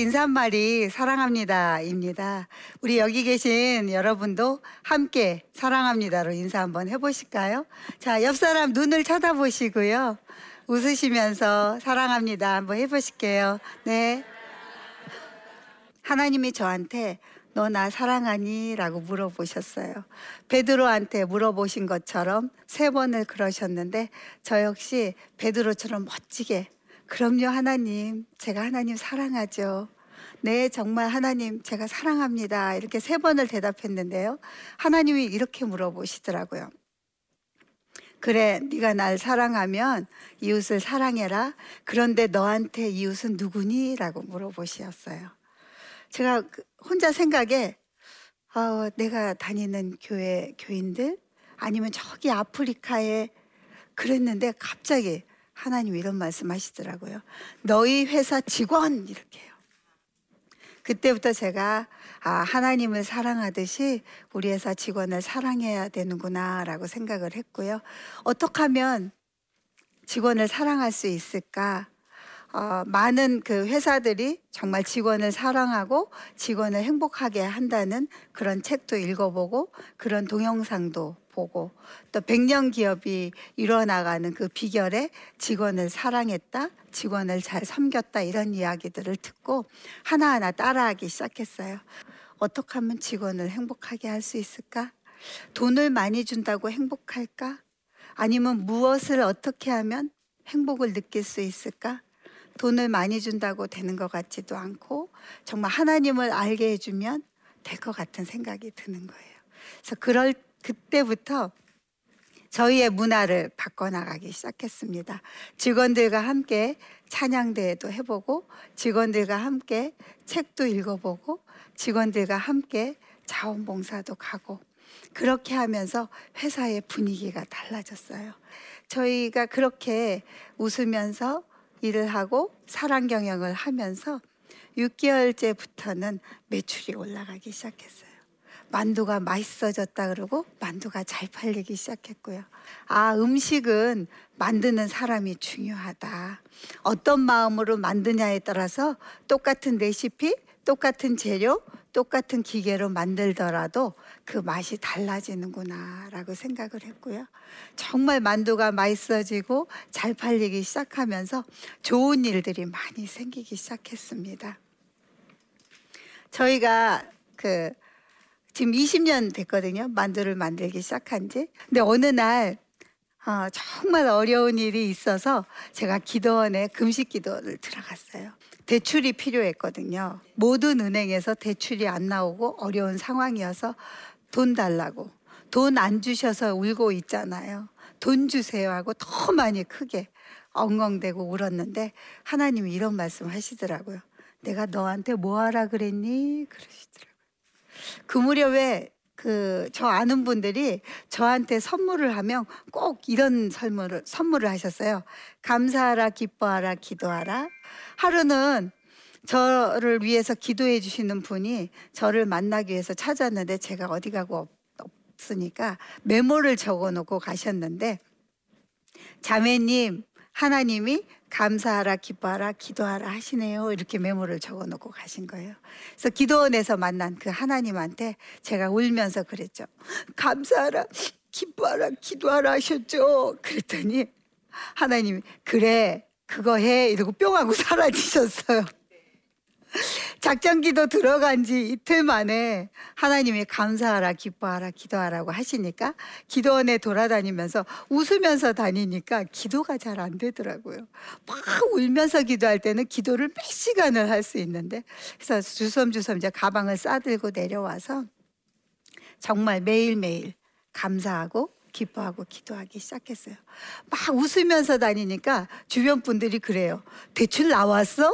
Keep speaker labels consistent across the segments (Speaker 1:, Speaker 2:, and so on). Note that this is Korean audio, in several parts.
Speaker 1: 인사말이 사랑합니다입니다. 우리 여기 계신 여러분도 함께 사랑합니다로 인사 한번 해보실까요? 자, 옆 사람 눈을 쳐다보시고요. 웃으시면서 사랑합니다 한번 해보실게요. 네. 하나님이 저한테 너 나 사랑하니? 라고 물어보셨어요. 베드로한테 물어보신 것처럼 세 번을 그러셨는데 저 역시 베드로처럼 멋지게 그럼요 하나님 제가 하나님 사랑하죠. 네 정말 하나님 제가 사랑합니다. 이렇게 세 번을 대답했는데요. 하나님이 이렇게 물어보시더라고요. 그래 네가 날 사랑하면 이웃을 사랑해라. 그런데 너한테 이웃은 누구니? 라고 물어보셨어요. 제가 그 혼자 생각에 어, 내가 다니는 교회 교인들 아니면 저기 아프리카에 그랬는데 갑자기 하나님 이런 말씀 하시더라고요. 너희 회사 직원 이렇게 요 그때부터 제가 아, 하나님을 사랑하듯이 우리 회사 직원을 사랑해야 되는구나라고 생각을 했고요. 어떻게 하면 직원을 사랑할 수 있을까? 어, 많은 그 회사들이 정말 직원을 사랑하고 직원을 행복하게 한다는 그런 책도 읽어보고 그런 동영상도 보고 또 백년 기업이 일어나가는 그 비결에 직원을 사랑했다, 직원을 잘 섬겼다 이런 이야기들을 듣고 하나하나 따라하기 시작했어요. 어떻게 하면 직원을 행복하게 할 수 있을까? 돈을 많이 준다고 행복할까? 아니면 무엇을 어떻게 하면 행복을 느낄 수 있을까? 돈을 많이 준다고 되는 것 같지도 않고 정말 하나님을 알게 해주면 될 것 같은 생각이 드는 거예요. 그래서 그럴 그때부터 저희의 문화를 바꿔나가기 시작했습니다. 직원들과 함께 찬양대회도 해보고 직원들과 함께 책도 읽어보고 직원들과 함께 자원봉사도 가고 그렇게 하면서 회사의 분위기가 달라졌어요. 저희가 그렇게 웃으면서 일을 하고 사랑 경영을 하면서 6개월째부터는 매출이 올라가기 시작했어요. 만두가 맛있어졌다 그러고 만두가 잘 팔리기 시작했고요. 아, 음식은 만드는 사람이 중요하다. 어떤 마음으로 만드냐에 따라서 똑같은 레시피, 똑같은 재료, 똑같은 기계로 만들더라도 그 맛이 달라지는구나 라고 생각을 했고요. 정말 만두가 맛있어지고 잘 팔리기 시작하면서 좋은 일들이 많이 생기기 시작했습니다. 저희가 그 지금 20년 됐거든요. 만두를 만들기 시작한 지. 근데 어느 날 어, 정말 어려운 일이 있어서 제가 기도원에 금식 기도를 들어갔어요. 대출이 필요했거든요. 모든 은행에서 대출이 안 나오고 어려운 상황이어서 돈 달라고. 돈 안 주셔서 울고 있잖아요. 돈 주세요 하고 더 많이 크게 엉엉대고 울었는데 하나님이 이런 말씀 하시더라고요. 내가 너한테 뭐 하라 그랬니? 그러시더라고요. 그 무렵에 그 저 아는 분들이 저한테 선물을 하면 꼭 이런 선물을 선물을 하셨어요. 감사하라, 기뻐하라, 기도하라. 하루는 저를 위해서 기도해 주시는 분이 저를 만나기 위해서 찾았는데 제가 어디 가고 없으니까 메모를 적어 놓고 가셨는데 자매님 하나님이 감사하라, 기뻐하라, 기도하라 하시네요. 이렇게 메모를 적어 놓고 가신 거예요. 그래서 기도원에서 만난 그 하나님한테 제가 울면서 그랬죠. 감사하라, 기뻐하라, 기도하라 하셨죠. 그랬더니 하나님이 그래, 그거 해. 이러고 뿅 하고 사라지셨어요. 작전기도 들어간 지 이틀 만에 하나님이 감사하라, 기뻐하라, 기도하라고 하시니까 기도원에 돌아다니면서 웃으면서 다니니까 기도가 잘 안 되더라고요. 막 울면서 기도할 때는 기도를 몇 시간을 할 수 있는데 그래서 주섬주섬 이제 가방을 싸들고 내려와서 정말 매일매일 감사하고 기뻐하고 기도하기 시작했어요. 막 웃으면서 다니니까 주변 분들이 그래요. 대출 나왔어?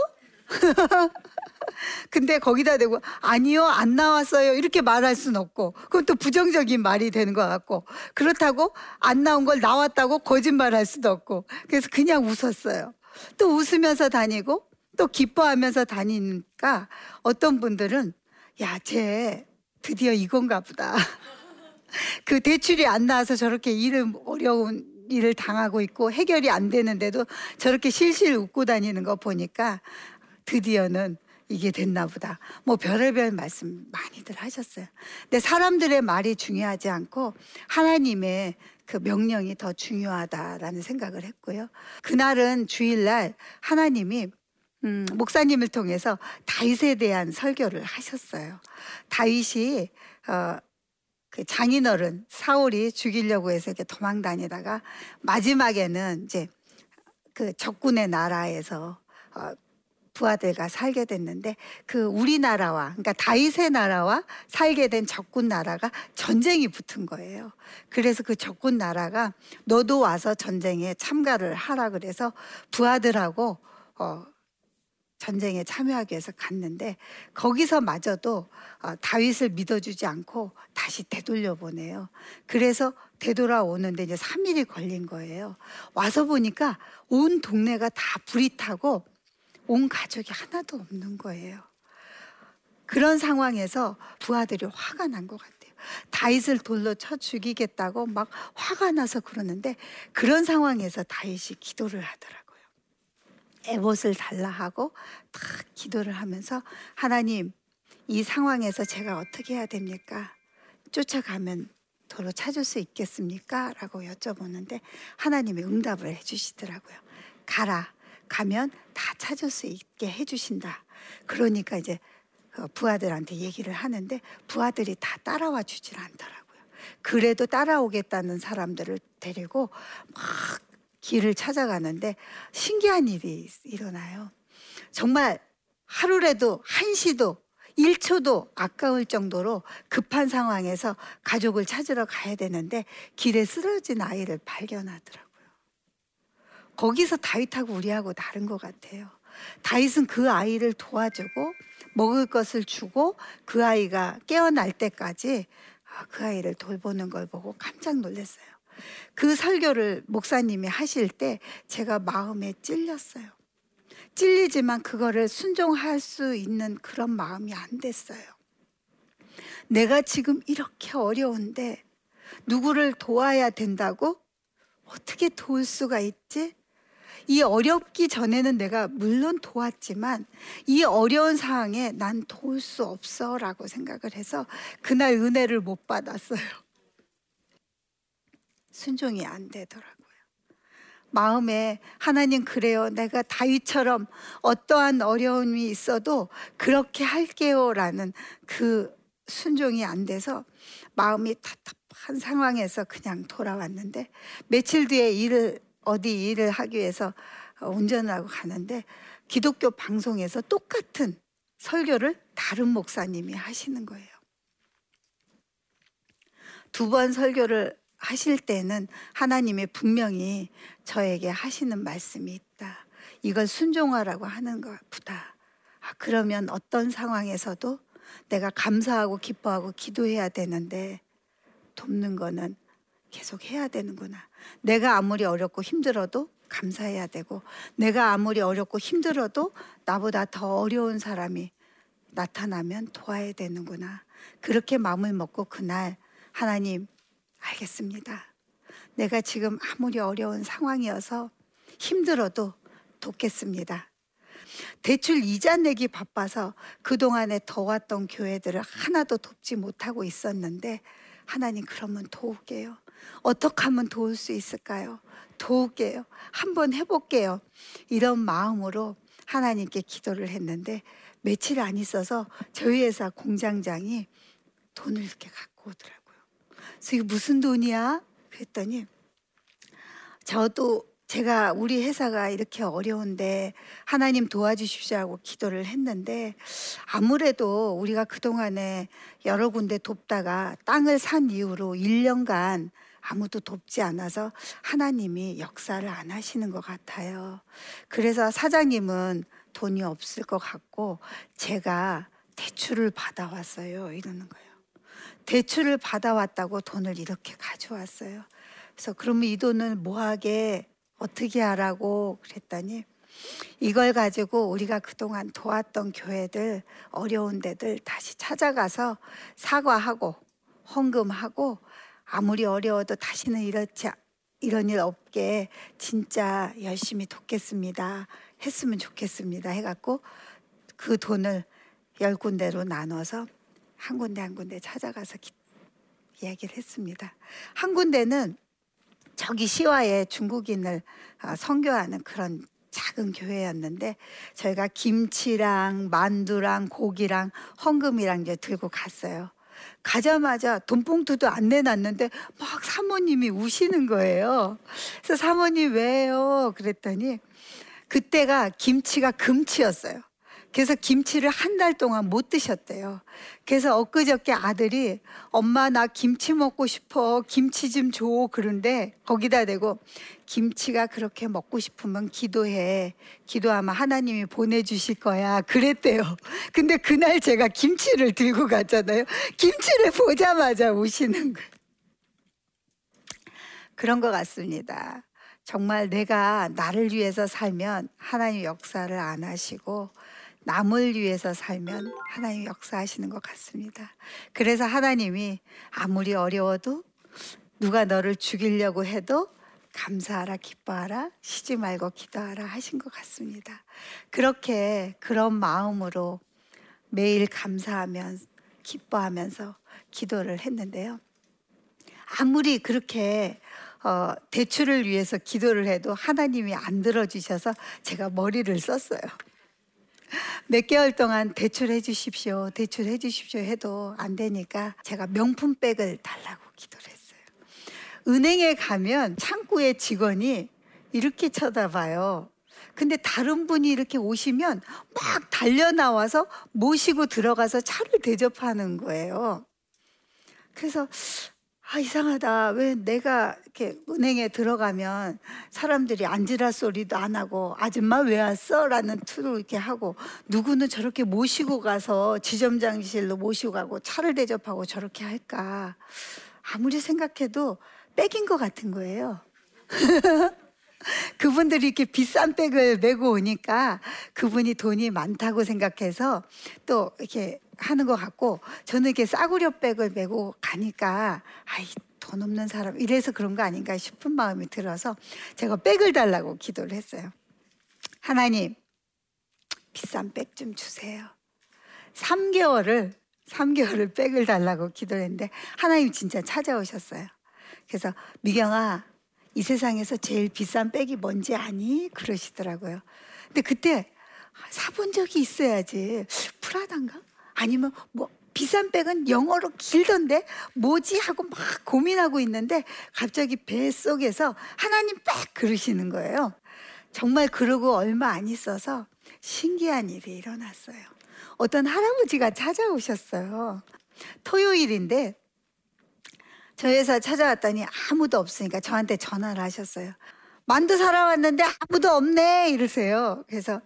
Speaker 1: 근데 거기다 대고 아니요 안 나왔어요. 이렇게 말할 수는 없고 그건 또 부정적인 말이 되는 것 같고 그렇다고 안 나온 걸 나왔다고 거짓말할 수도 없고 그래서 그냥 웃었어요. 또 웃으면서 다니고 또 기뻐하면서 다니니까 어떤 분들은 야 쟤 드디어 이건가 보다. 그 대출이 안 나와서 저렇게 일을 어려운 일을 당하고 있고 해결이 안 되는데도 저렇게 실실 웃고 다니는 거 보니까 드디어는 이게 됐나 보다. 뭐 별의별 말씀 많이들 하셨어요. 근데 사람들의 말이 중요하지 않고 하나님의 그 명령이 더 중요하다라는 생각을 했고요. 그날은 주일날 하나님이 음, 목사님을 통해서 다윗에 대한 설교를 하셨어요. 다윗이 어, 그 장인어른 사울이 죽이려고 해서 이렇게 도망 다니다가 마지막에는 이제 그 적군의 나라에서 어, 부하들과 살게 됐는데 그 우리나라와 그러니까 다윗의 나라와 살게 된 적군 나라가 전쟁이 붙은 거예요. 그래서 그 적군 나라가 너도 와서 전쟁에 참가를 하라 그래서 부하들하고 어 전쟁에 참여하기 위해서 갔는데 거기서 마저도 어, 다윗을 믿어주지 않고 다시 되돌려 보내요. 그래서 되돌아오는데 이제 3일이 걸린 거예요. 와서 보니까 온 동네가 다 불이 타고 온 가족이 하나도 없는 거예요. 그런 상황에서 부하들이 화가 난 것 같아요. 다윗을 돌로 쳐 죽이겠다고 막 화가 나서 그러는데 그런 상황에서 다윗이 기도를 하더라고요. 에봇을 달라 하고 딱 기도를 하면서 하나님 이 상황에서 제가 어떻게 해야 됩니까? 쫓아가면 도로 찾을 수 있겠습니까? 라고 여쭤보는데 하나님이 응답을 해주시더라고요. 가라. 가면 다 찾을 수 있게 해주신다. 그러니까 이제 그 부하들한테 얘기를 하는데 부하들이 다 따라와 주질 않더라고요. 그래도 따라오겠다는 사람들을 데리고 막 길을 찾아가는데 신기한 일이 일어나요. 정말 하루라도 한 시도 1초도 아까울 정도로 급한 상황에서 가족을 찾으러 가야 되는데 길에 쓰러진 아이를 발견하더라고요. 거기서 다윗하고 우리하고 다른 것 같아요. 다윗은 그 아이를 도와주고 먹을 것을 주고 그 아이가 깨어날 때까지 아, 그 아이를 돌보는 걸 보고 깜짝 놀랐어요. 그 설교를 목사님이 하실 때 제가 마음에 찔렸어요. 찔리지만 그거를 순종할 수 있는 그런 마음이 안 됐어요. 내가 지금 이렇게 어려운데 누구를 도와야 된다고? 어떻게 도울 수가 있지? 이 어렵기 전에는 내가 물론 도왔지만 이 어려운 상황에 난 도울 수 없어 라고 생각을 해서 그날 은혜를 못 받았어요. 순종이 안 되더라고요. 마음에 하나님 그래요. 내가 다윗처럼 어떠한 어려움이 있어도 그렇게 할게요라는 그 순종이 안 돼서 마음이 답답한 상황에서 그냥 돌아왔는데 며칠 뒤에 일을 어디 일을 하기 위해서 운전을 하고 가는데 기독교 방송에서 똑같은 설교를 다른 목사님이 하시는 거예요. 두 번 설교를 하실 때는 하나님이 분명히 저에게 하시는 말씀이 있다. 이걸 순종하라고 하는 것 보다 아, 그러면 어떤 상황에서도 내가 감사하고 기뻐하고 기도해야 되는데 돕는 거는 계속 해야 되는구나. 내가 아무리 어렵고 힘들어도 감사해야 되고 내가 아무리 어렵고 힘들어도 나보다 더 어려운 사람이 나타나면 도와야 되는구나. 그렇게 마음을 먹고 그날 하나님 알겠습니다. 내가 지금 아무리 어려운 상황이어서 힘들어도 돕겠습니다. 대출 이자 내기 바빠서 그동안에 더 왔던 교회들을 하나도 돕지 못하고 있었는데 하나님 그러면 도울게요. 어떻게 하면 도울 수 있을까요? 도울게요. 한번 해볼게요. 이런 마음으로 하나님께 기도를 했는데 며칠 안 있어서 저희 회사 공장장이 돈을 이렇게 갖고 오더라고요. 그래서 이게 무슨 돈이야? 그랬더니 저도 제가 우리 회사가 이렇게 어려운데 하나님 도와주십시오 하고 기도를 했는데 아무래도 우리가 그동안에 여러 군데 돕다가 땅을 산 이후로 1년간 아무도 돕지 않아서 하나님이 역사를 안 하시는 것 같아요. 그래서 사장님은 돈이 없을 것 같고 제가 대출을 받아왔어요. 이러는 거예요. 대출을 받아왔다고 돈을 이렇게 가져왔어요. 그래서 그러면 이 돈을 뭐하게 어떻게 하라고 그랬더니 이걸 가지고 우리가 그동안 도왔던 교회들 어려운 데들 다시 찾아가서 사과하고 헌금하고 아무리 어려워도 다시는 이렇지 이런 일 없게 진짜 열심히 돕겠습니다. 했으면 좋겠습니다. 해갖고 그 돈을 열 군데로 나눠서 한 군데 한 군데 찾아가서 기, 이야기를 했습니다. 한 군데는 저기 시와에 중국인을 아, 선교하는 그런 작은 교회였는데 저희가 김치랑 만두랑 고기랑 헌금이랑 이제 들고 갔어요. 가자마자 돈봉투도 안 내놨는데 막 사모님이 우시는 거예요. 그래서 사모님 왜요? 그랬더니 그때가 김치가 금치였어요. 그래서 김치를 한 달 동안 못 드셨대요. 그래서 엊그저께 아들이 엄마 나 김치 먹고 싶어. 김치 좀 줘. 그런데 거기다 대고 김치가 그렇게 먹고 싶으면 기도해. 기도하면 하나님이 보내주실 거야. 그랬대요. 근데 그날 제가 김치를 들고 갔잖아요. 김치를 보자마자 우시는 거예요. 그런 것 같습니다. 정말 내가 나를 위해서 살면 하나님 역사를 안 하시고 남을 위해서 살면 하나님 역사하시는 것 같습니다. 그래서 하나님이 아무리 어려워도 누가 너를 죽이려고 해도 감사하라 기뻐하라 쉬지 말고 기도하라 하신 것 같습니다. 그렇게 그런 마음으로 매일 감사하면 기뻐하면서 기도를 했는데요. 아무리 그렇게 어, 대출을 위해서 기도를 해도 하나님이 안 들어주셔서 제가 머리를 썼어요. 몇 개월 동안 대출해 주십시오, 대출해 주십시오 해도 안 되니까 제가 명품백을 달라고 기도를 했어요. 은행에 가면 창구의 직원이 이렇게 쳐다봐요. 근데 다른 분이 이렇게 오시면 막 달려 나와서 모시고 들어가서 차를 대접하는 거예요. 그래서 아, 이상하다. 왜 내가 이렇게 은행에 들어가면 사람들이 앉으라 소리도 안 하고 아줌마 왜 왔어? 라는 투로 이렇게 하고 누구는 저렇게 모시고 가서 지점장실로 모시고 가고 차를 대접하고 저렇게 할까. 아무리 생각해도 백인 것 같은 거예요. 그분들이 이렇게 비싼 백을 메고 오니까 그분이 돈이 많다고 생각해서 또 이렇게 하는 것 같고 저는 이렇게 싸구려 백을 메고 가니까 아이 돈 없는 사람 이래서 그런 거 아닌가 싶은 마음이 들어서 제가 백을 달라고 기도를 했어요. 하나님 비싼 백 좀 주세요. 3개월을 3개월을 백을 달라고 기도를 했는데 하나님 진짜 찾아오셨어요. 그래서 미경아 이 세상에서 제일 비싼 백이 뭔지 아니? 그러시더라고요. 근데 그때 사본 적이 있어야지. 프라단가? 아니면 뭐 비싼 백은 영어로 길던데 뭐지 하고 막 고민하고 있는데 갑자기 뱃속에서 하나님 백 그러시는 거예요. 정말 그러고 얼마 안 있어서 신기한 일이 일어났어요. 어떤 할아버지가 찾아오셨어요. 토요일인데 저희 회사 찾아왔더니 아무도 없으니까 저한테 전화를 하셨어요. 만두 사러 왔는데 아무도 없네 이러세요. 그래서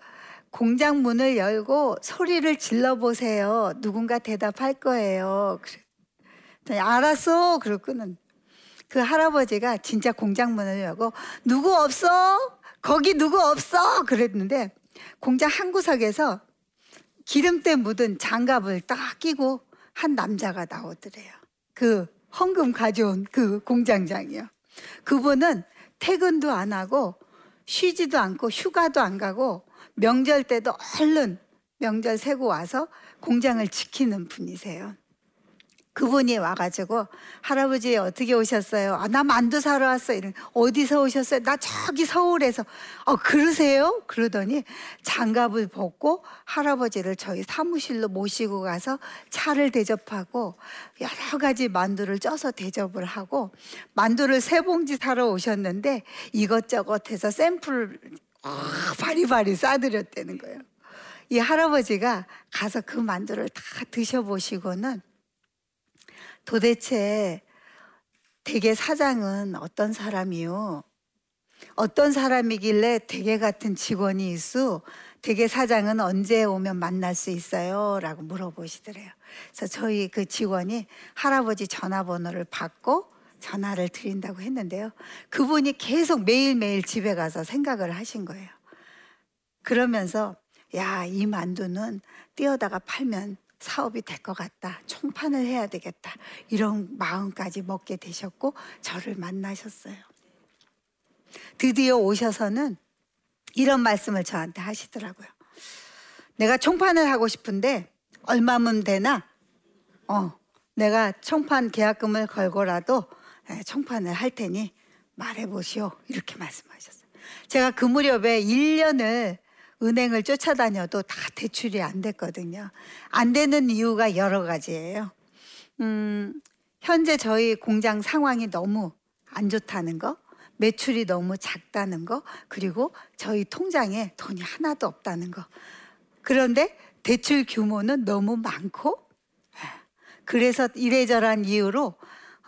Speaker 1: 공장 문을 열고 소리를 질러 보세요. 누군가 대답할 거예요. 알았어. 그러고는 그 할아버지가 진짜 공장 문을 열고 누구 없어? 거기 누구 없어? 그랬는데 공장 한 구석에서 기름때 묻은 장갑을 딱 끼고 한 남자가 나오더래요. 그 헌금 가져온 그 공장장이요. 그분은 퇴근도 안 하고 쉬지도 않고 휴가도 안 가고 명절 때도 얼른 명절 세고 와서 공장을 지키는 분이세요. 그분이 와가지고 할아버지 어떻게 오셨어요? 아, 나 만두 사러 왔어. 이런 어디서 오셨어요? 나 저기 서울에서. 어 그러세요? 그러더니 장갑을 벗고 할아버지를 저희 사무실로 모시고 가서 차를 대접하고 여러 가지 만두를 쪄서 대접을 하고 만두를 세 봉지 사러 오셨는데 이것저것 해서 샘플을 바리바리 싸드렸다는 거예요. 이 할아버지가 가서 그 만두를 다 드셔보시고는 도대체 대개 사장은 어떤 사람이요? 어떤 사람이길래 대개 같은 직원이 있어? 대개 사장은 언제 오면 만날 수 있어요? 라고 물어보시더래요. 그래서 저희 그 직원이 할아버지 전화번호를 받고 전화를 드린다고 했는데요. 그분이 계속 매일매일 집에 가서 생각을 하신 거예요. 그러면서 야, 이 만두는 띄어다가 팔면 사업이 될 것 같다. 총판을 해야 되겠다. 이런 마음까지 먹게 되셨고 저를 만나셨어요. 드디어 오셔서는 이런 말씀을 저한테 하시더라고요. 내가 총판을 하고 싶은데 얼마면 되나? 어, 내가 총판 계약금을 걸고라도 에, 총판을 할 테니 말해보시오. 이렇게 말씀하셨어요. 제가 그 무렵에 1년을 은행을 쫓아다녀도 다 대출이 안 됐거든요. 안 되는 이유가 여러 가지예요. 음, 현재 저희 공장 상황이 너무 안 좋다는 거, 매출이 너무 작다는 거, 그리고 저희 통장에 돈이 하나도 없다는 거. 그런데 대출 규모는 너무 많고, 그래서 이래저래한 이유로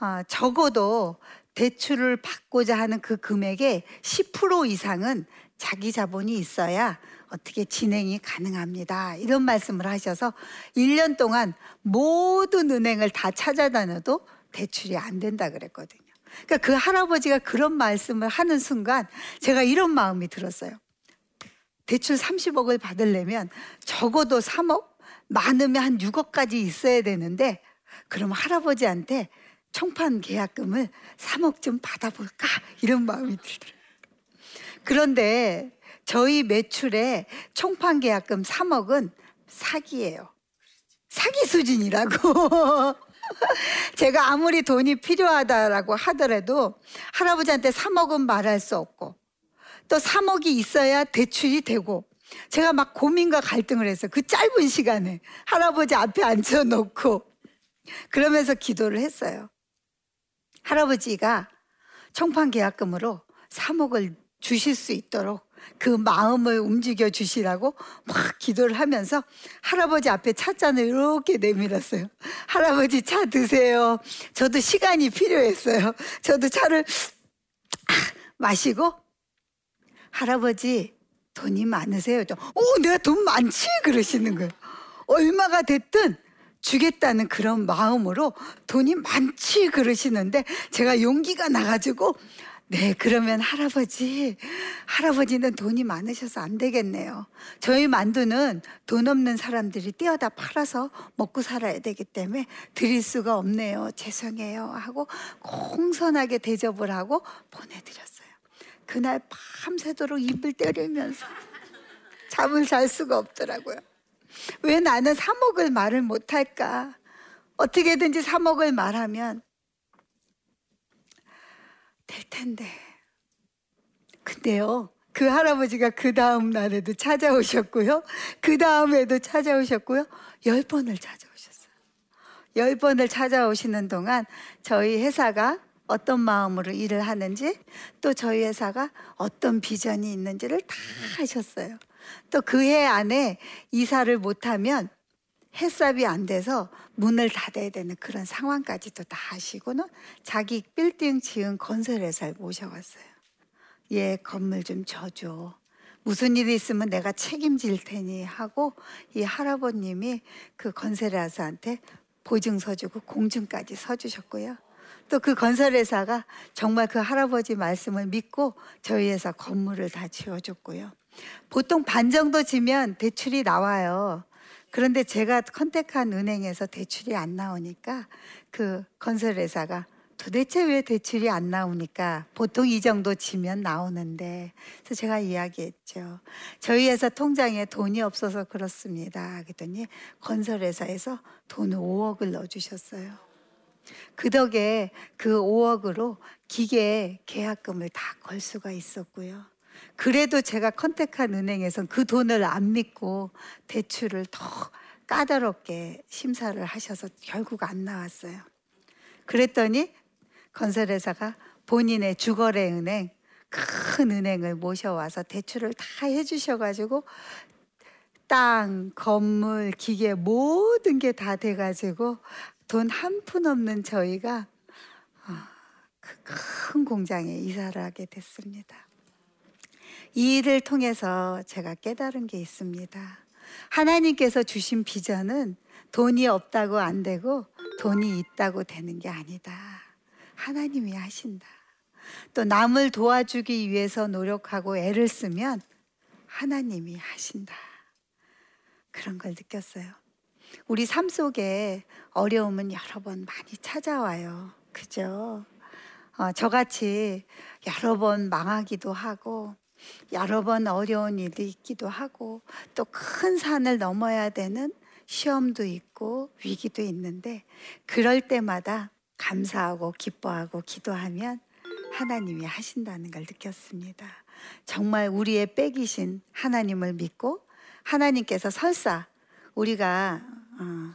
Speaker 1: 어, 적어도 대출을 받고자 하는 그 금액의 10% 이상은 자기 자본이 있어야 어떻게 진행이 가능합니다. 이런 말씀을 하셔서 1년 동안 모든 은행을 다 찾아다녀도 대출이 안 된다 그랬거든요. 그러니까 그 할아버지가 그런 말씀을 하는 순간 제가 이런 마음이 들었어요. 대출 30억을 받으려면 적어도 3억, 많으면 한 6억까지 있어야 되는데 그럼 할아버지한테 총판 계약금을 3억 좀 받아볼까 이런 마음이 들더라고요. 그런데 저희 매출의 총판 계약금 3억은 사기예요. 사기 수준이라고. 제가 아무리 돈이 필요하다라고 하더라도 할아버지한테 3억은 말할 수 없고 또 3억이 있어야 대출이 되고 제가 막 고민과 갈등을 했어요. 그 짧은 시간에 할아버지 앞에 앉혀놓고 그러면서 기도를 했어요. 할아버지가 총판 계약금으로 3억을 주실 수 있도록 그 마음을 움직여 주시라고 막 기도를 하면서 할아버지 앞에 찻잔을 이렇게 내밀었어요. 할아버지 차 드세요. 저도 시간이 필요했어요. 저도 차를 마시고 할아버지 돈이 많으세요? 오, 내가 돈 많지? 그러시는 거예요. 얼마가 됐든 주겠다는 그런 마음으로 돈이 많지? 그러시는데 제가 용기가 나가지고 네, 그러면 할아버지, 할아버지는 돈이 많으셔서 안 되겠네요. 저희 만두는 돈 없는 사람들이 떼어다 팔아서 먹고 살아야 되기 때문에 드릴 수가 없네요. 죄송해요. 하고 공손하게 대접을 하고 보내드렸어요. 그날 밤새도록 입을 때리면서 잠을 잘 수가 없더라고요. 왜 나는 3억을 말을 못할까? 어떻게든지 3억을 말하면 될 텐데. 근데요, 그 할아버지가 그 다음 날에도 찾아오셨고요. 그 다음에도 찾아오셨고요. 열 번을 찾아오셨어요. 열 번을 찾아오시는 동안 저희 회사가 어떤 마음으로 일을 하는지 또 저희 회사가 어떤 비전이 있는지를 다 하셨어요. 또 그 해 안에 이사를 못하면 햇삽이 안 돼서 문을 닫아야 되는 그런 상황까지도 다 하시고는 자기 빌딩 지은 건설회사에 모셔왔어요. 얘 건물 좀 줘줘. 무슨 일이 있으면 내가 책임질 테니 하고 이 할아버님이 그 건설회사한테 보증서 주고 공증까지 서주셨고요. 또 그 건설회사가 정말 그 할아버지 말씀을 믿고 저희 회사 건물을 다 지어줬고요. 보통 반 정도 지면 대출이 나와요. 그런데 제가 컨택한 은행에서 대출이 안 나오니까 그 건설회사가 도대체 왜 대출이 안 나오니까 보통 이 정도 지면 나오는데 그래서 제가 이야기했죠. 저희 회사 통장에 돈이 없어서 그렇습니다. 그랬더니 건설회사에서 돈을 5억을 넣어주셨어요. 그 덕에 그 5억으로 기계 계약금을 다 걸 수가 있었고요. 그래도 제가 컨택한 은행에선 그 돈을 안 믿고 대출을 더 까다롭게 심사를 하셔서 결국 안 나왔어요. 그랬더니 건설회사가 본인의 주거래 은행 큰 은행을 모셔와서 대출을 다 해주셔가지고 땅, 건물, 기계 모든 게 다 돼가지고 돈 한 푼 없는 저희가 그큰 공장에 이사를 하게 됐습니다. 이 일을 통해서 제가 깨달은 게 있습니다. 하나님께서 주신 비전은 돈이 없다고 안 되고 돈이 있다고 되는 게 아니다. 하나님이 하신다. 또 남을 도와주기 위해서 노력하고 애를 쓰면 하나님이 하신다. 그런 걸 느꼈어요. 우리 삶 속에 어려움은 여러 번 많이 찾아와요. 그죠? 어, 저같이 여러 번 망하기도 하고 여러 번 어려운 일이 있기도 하고 또 큰 산을 넘어야 되는 시험도 있고 위기도 있는데 그럴 때마다 감사하고 기뻐하고 기도하면 하나님이 하신다는 걸 느꼈습니다. 정말 우리의 빼기신 하나님을 믿고 하나님께서 설사 우리가 어,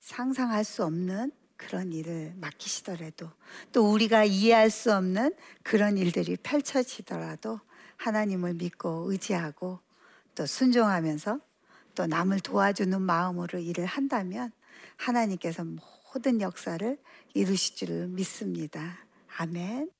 Speaker 1: 상상할 수 없는 그런 일을 맡기시더라도 또 우리가 이해할 수 없는 그런 일들이 펼쳐지더라도 하나님을 믿고 의지하고 또 순종하면서 또 남을 도와주는 마음으로 일을 한다면 하나님께서 모든 역사를 이루실 줄 믿습니다. 아멘.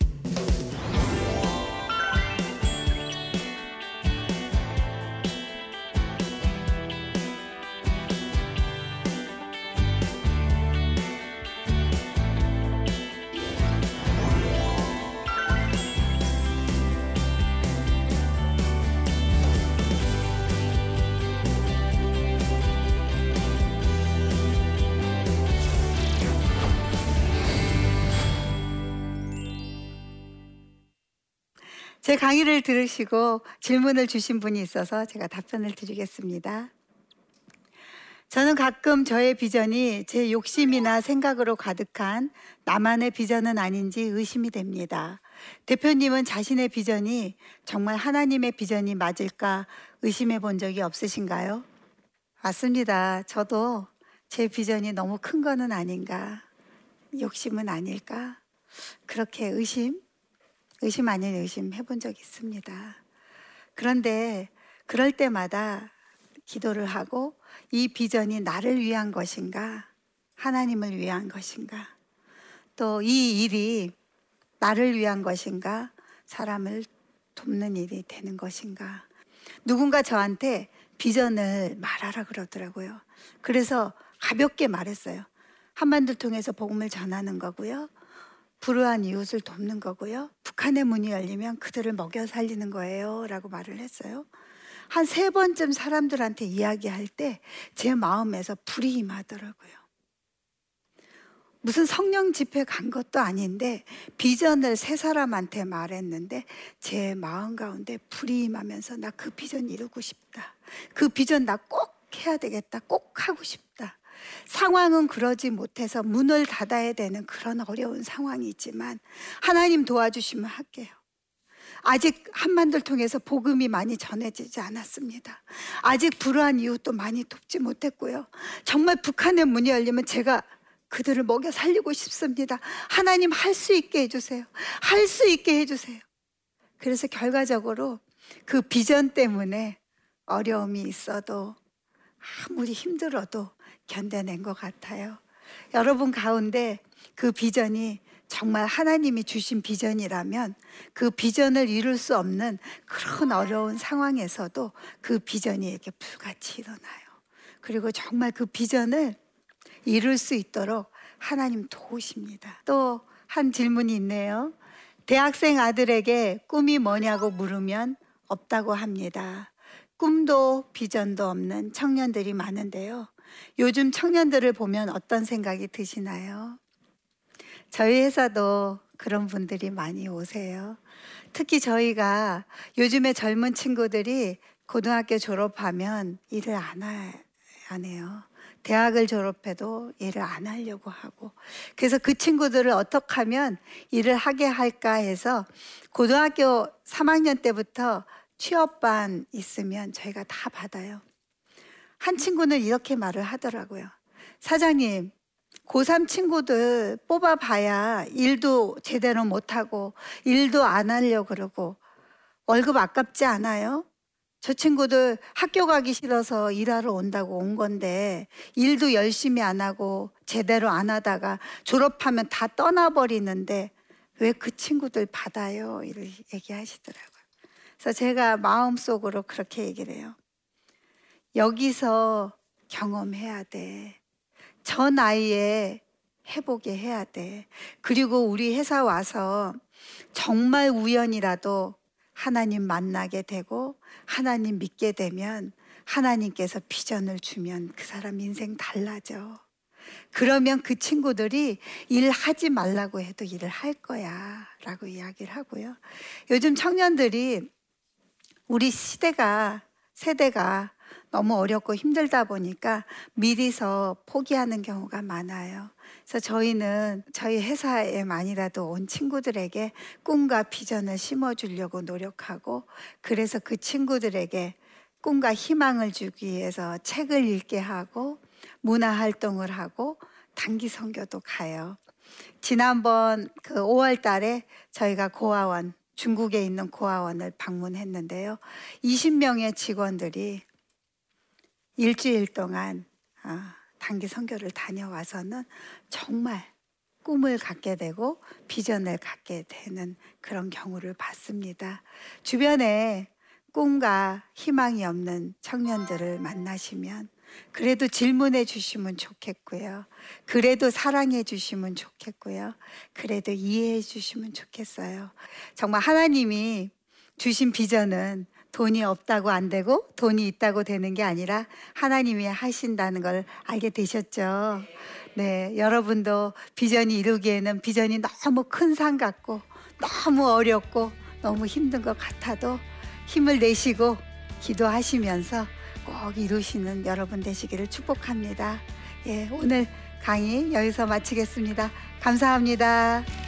Speaker 1: 제 강의를 들으시고 질문을 주신 분이 있어서 제가 답변을 드리겠습니다. 저는 가끔 저의 비전이 제 욕심이나 생각으로 가득한 나만의 비전은 아닌지 의심이 됩니다. 대표님은 자신의 비전이 정말 하나님의 비전이 맞을까 의심해 본 적이 없으신가요? 맞습니다. 저도 제 비전이 너무 큰 거는 아닌가, 욕심은 아닐까, 그렇게 의심, 의심 아닌 의심 해본 적 있습니다. 그런데 그럴 때마다 기도를 하고 이 비전이 나를 위한 것인가, 하나님을 위한 것인가, 또 이 일이 나를 위한 것인가, 사람을 돕는 일이 되는 것인가. 누군가 저한테 비전을 말하라 그러더라고요. 그래서 가볍게 말했어요. 한반도 통해서 복음을 전하는 거고요. 불우한 이웃을 돕는 거고요. 북한의 문이 열리면 그들을 먹여 살리는 거예요. 라고 말을 했어요. 한 세 번쯤 사람들한테 이야기할 때 제 마음에서 불이 임하더라고요. 무슨 성령 집회 간 것도 아닌데 비전을 세 사람한테 말했는데 제 마음 가운데 불이 임하면서 나 그 비전 이루고 싶다. 그 비전 나 꼭 해야 되겠다. 꼭 하고 싶다. 상황은 그러지 못해서 문을 닫아야 되는 그런 어려운 상황이 있지만 하나님 도와주시면 할게요. 아직 한반도를 통해서 복음이 많이 전해지지 않았습니다. 아직 불우한 이웃도 많이 돕지 못했고요. 정말 북한의 문이 열리면 제가 그들을 먹여 살리고 싶습니다. 하나님 할 수 있게 해주세요. 할 수 있게 해주세요. 그래서 결과적으로 그 비전 때문에 어려움이 있어도 아무리 힘들어도 견뎌낸 것 같아요. 여러분 가운데 그 비전이 정말 하나님이 주신 비전이라면 그 비전을 이룰 수 없는 그런 어려운 상황에서도 그 비전이 이렇게 불같이 일어나요. 그리고 정말 그 비전을 이룰 수 있도록 하나님 도우십니다. 또 한 질문이 있네요. 대학생 아들에게 꿈이 뭐냐고 물으면 없다고 합니다. 꿈도 비전도 없는 청년들이 많은데요. 요즘 청년들을 보면 어떤 생각이 드시나요? 저희 회사도 그런 분들이 많이 오세요. 특히 저희가 요즘에 젊은 친구들이 고등학교 졸업하면 일을 안, 하, 안 해요. 대학을 졸업해도 일을 안 하려고 하고. 그래서 그 친구들을 어떻게 하면 일을 하게 할까 해서 고등학교 3학년 때부터 취업반 있으면 저희가 다 받아요. 한 친구는 이렇게 말을 하더라고요. 사장님, 고3 친구들 뽑아봐야 일도 제대로 못하고 일도 안 하려고 그러고 월급 아깝지 않아요? 저 친구들 학교 가기 싫어서 일하러 온다고 온 건데 일도 열심히 안 하고 제대로 안 하다가 졸업하면 다 떠나버리는데 왜 그 친구들 받아요? 이를 얘기하시더라고요. 그래서 제가 마음속으로 그렇게 얘기를 해요. 여기서 경험해야 돼. 저 나이에 해보게 해야 돼. 그리고 우리 회사 와서 정말 우연이라도 하나님 만나게 되고 하나님 믿게 되면 하나님께서 비전을 주면 그 사람 인생 달라져. 그러면 그 친구들이 일하지 말라고 해도 일을 할 거야. 라고 이야기를 하고요. 요즘 청년들이 우리 시대가 세대가 너무 어렵고 힘들다 보니까 미리서 포기하는 경우가 많아요. 그래서 저희는 저희 회사에만이라도 온 친구들에게 꿈과 비전을 심어주려고 노력하고 그래서 그 친구들에게 꿈과 희망을 주기 위해서 책을 읽게 하고 문화 활동을 하고 단기 선교도 가요. 지난번 그 5월 달에 저희가 고아원 중국에 있는 고아원을 방문했는데요. 20명의 직원들이 일주일 동안 아, 단기 선교를 다녀와서는 정말 꿈을 갖게 되고 비전을 갖게 되는 그런 경우를 봤습니다. 주변에 꿈과 희망이 없는 청년들을 만나시면 그래도 질문해 주시면 좋겠고요. 그래도 사랑해 주시면 좋겠고요. 그래도 이해해 주시면 좋겠어요. 정말 하나님이 주신 비전은 돈이 없다고 안 되고 돈이 있다고 되는 게 아니라 하나님이 하신다는 걸 알게 되셨죠. 네, 여러분도 비전이 이루기에는 비전이 너무 큰산 같고 너무 어렵고 너무 힘든 것 같아도 힘을 내시고 기도하시면서 꼭 이루시는 여러분 되시기를 축복합니다. 예, 오늘 강의 여기서 마치겠습니다. 감사합니다.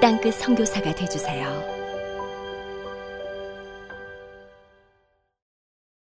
Speaker 2: 땅끝 성교사가 되주세요